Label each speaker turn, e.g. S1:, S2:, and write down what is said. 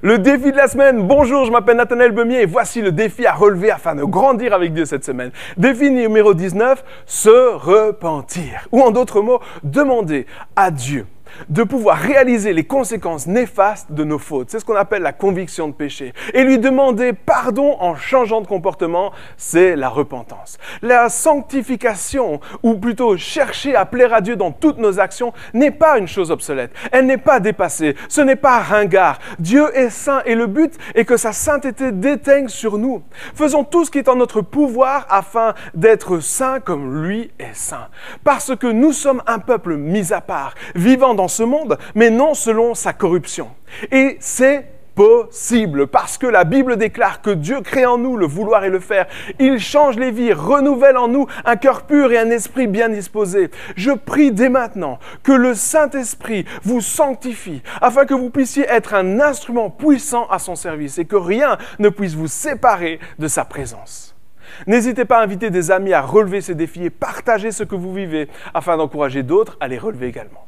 S1: Le défi de la semaine. Bonjour, je m'appelle Nathanaël Bemier et voici le défi à relever afin de grandir avec Dieu cette semaine. Défi numéro 19, se repentir. Ou en d'autres mots, demander à Dieu de pouvoir réaliser les conséquences néfastes de nos fautes. C'est ce qu'on appelle la conviction de péché. Et lui demander pardon en changeant de comportement, c'est la repentance. La sanctification, ou plutôt chercher à plaire à Dieu dans toutes nos actions, n'est pas une chose obsolète. Elle n'est pas dépassée. Ce n'est pas ringard. Dieu est saint et le but est que sa sainteté déteigne sur nous. Faisons tout ce qui est en notre pouvoir afin d'être saints comme lui est saint. Parce que nous sommes un peuple mis à part, vivant dans ce monde, mais non selon sa corruption. Et c'est possible parce que la Bible déclare que Dieu crée en nous le vouloir et le faire. Il change les vies, renouvelle en nous un cœur pur et un esprit bien disposé. Je prie dès maintenant que le Saint-Esprit vous sanctifie afin que vous puissiez être un instrument puissant à son service et que rien ne puisse vous séparer de sa présence. N'hésitez pas à inviter des amis à relever ces défis et partager ce que vous vivez afin d'encourager d'autres à les relever également.